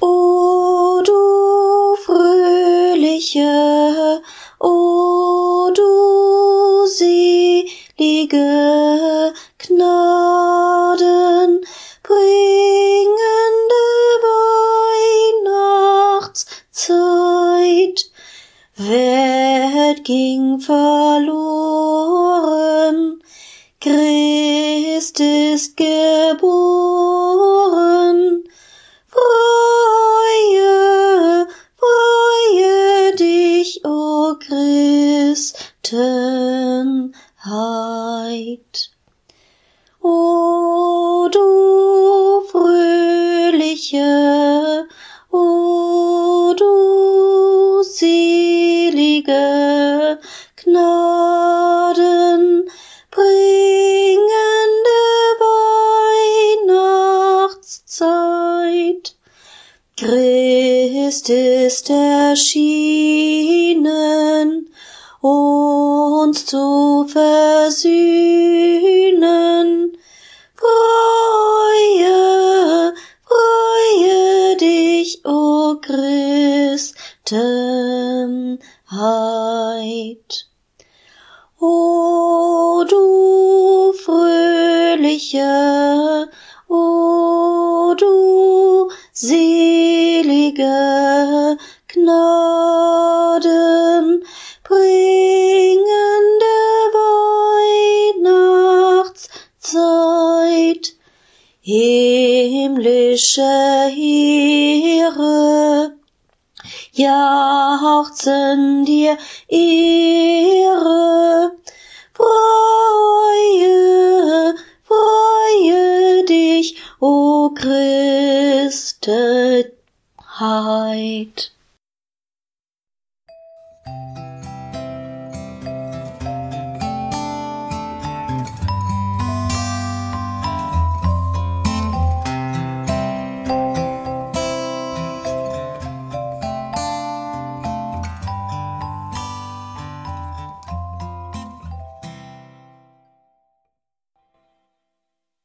O du fröhliche, o du selige Gnaden, bringende Weihnachtszeit, Welt ging verloren, Christ ist geboren. Christenheit. O du fröhliche, o du selige Gnaden Christ ist erschienen, uns zu versöhnen. Freue, freue dich, o Christenheit. O du fröhliche, selige Gnaden bringende Weihnachtszeit. Himmlische Heere jauchzen dir Ehre. Freue, freue dich, o Christenheit.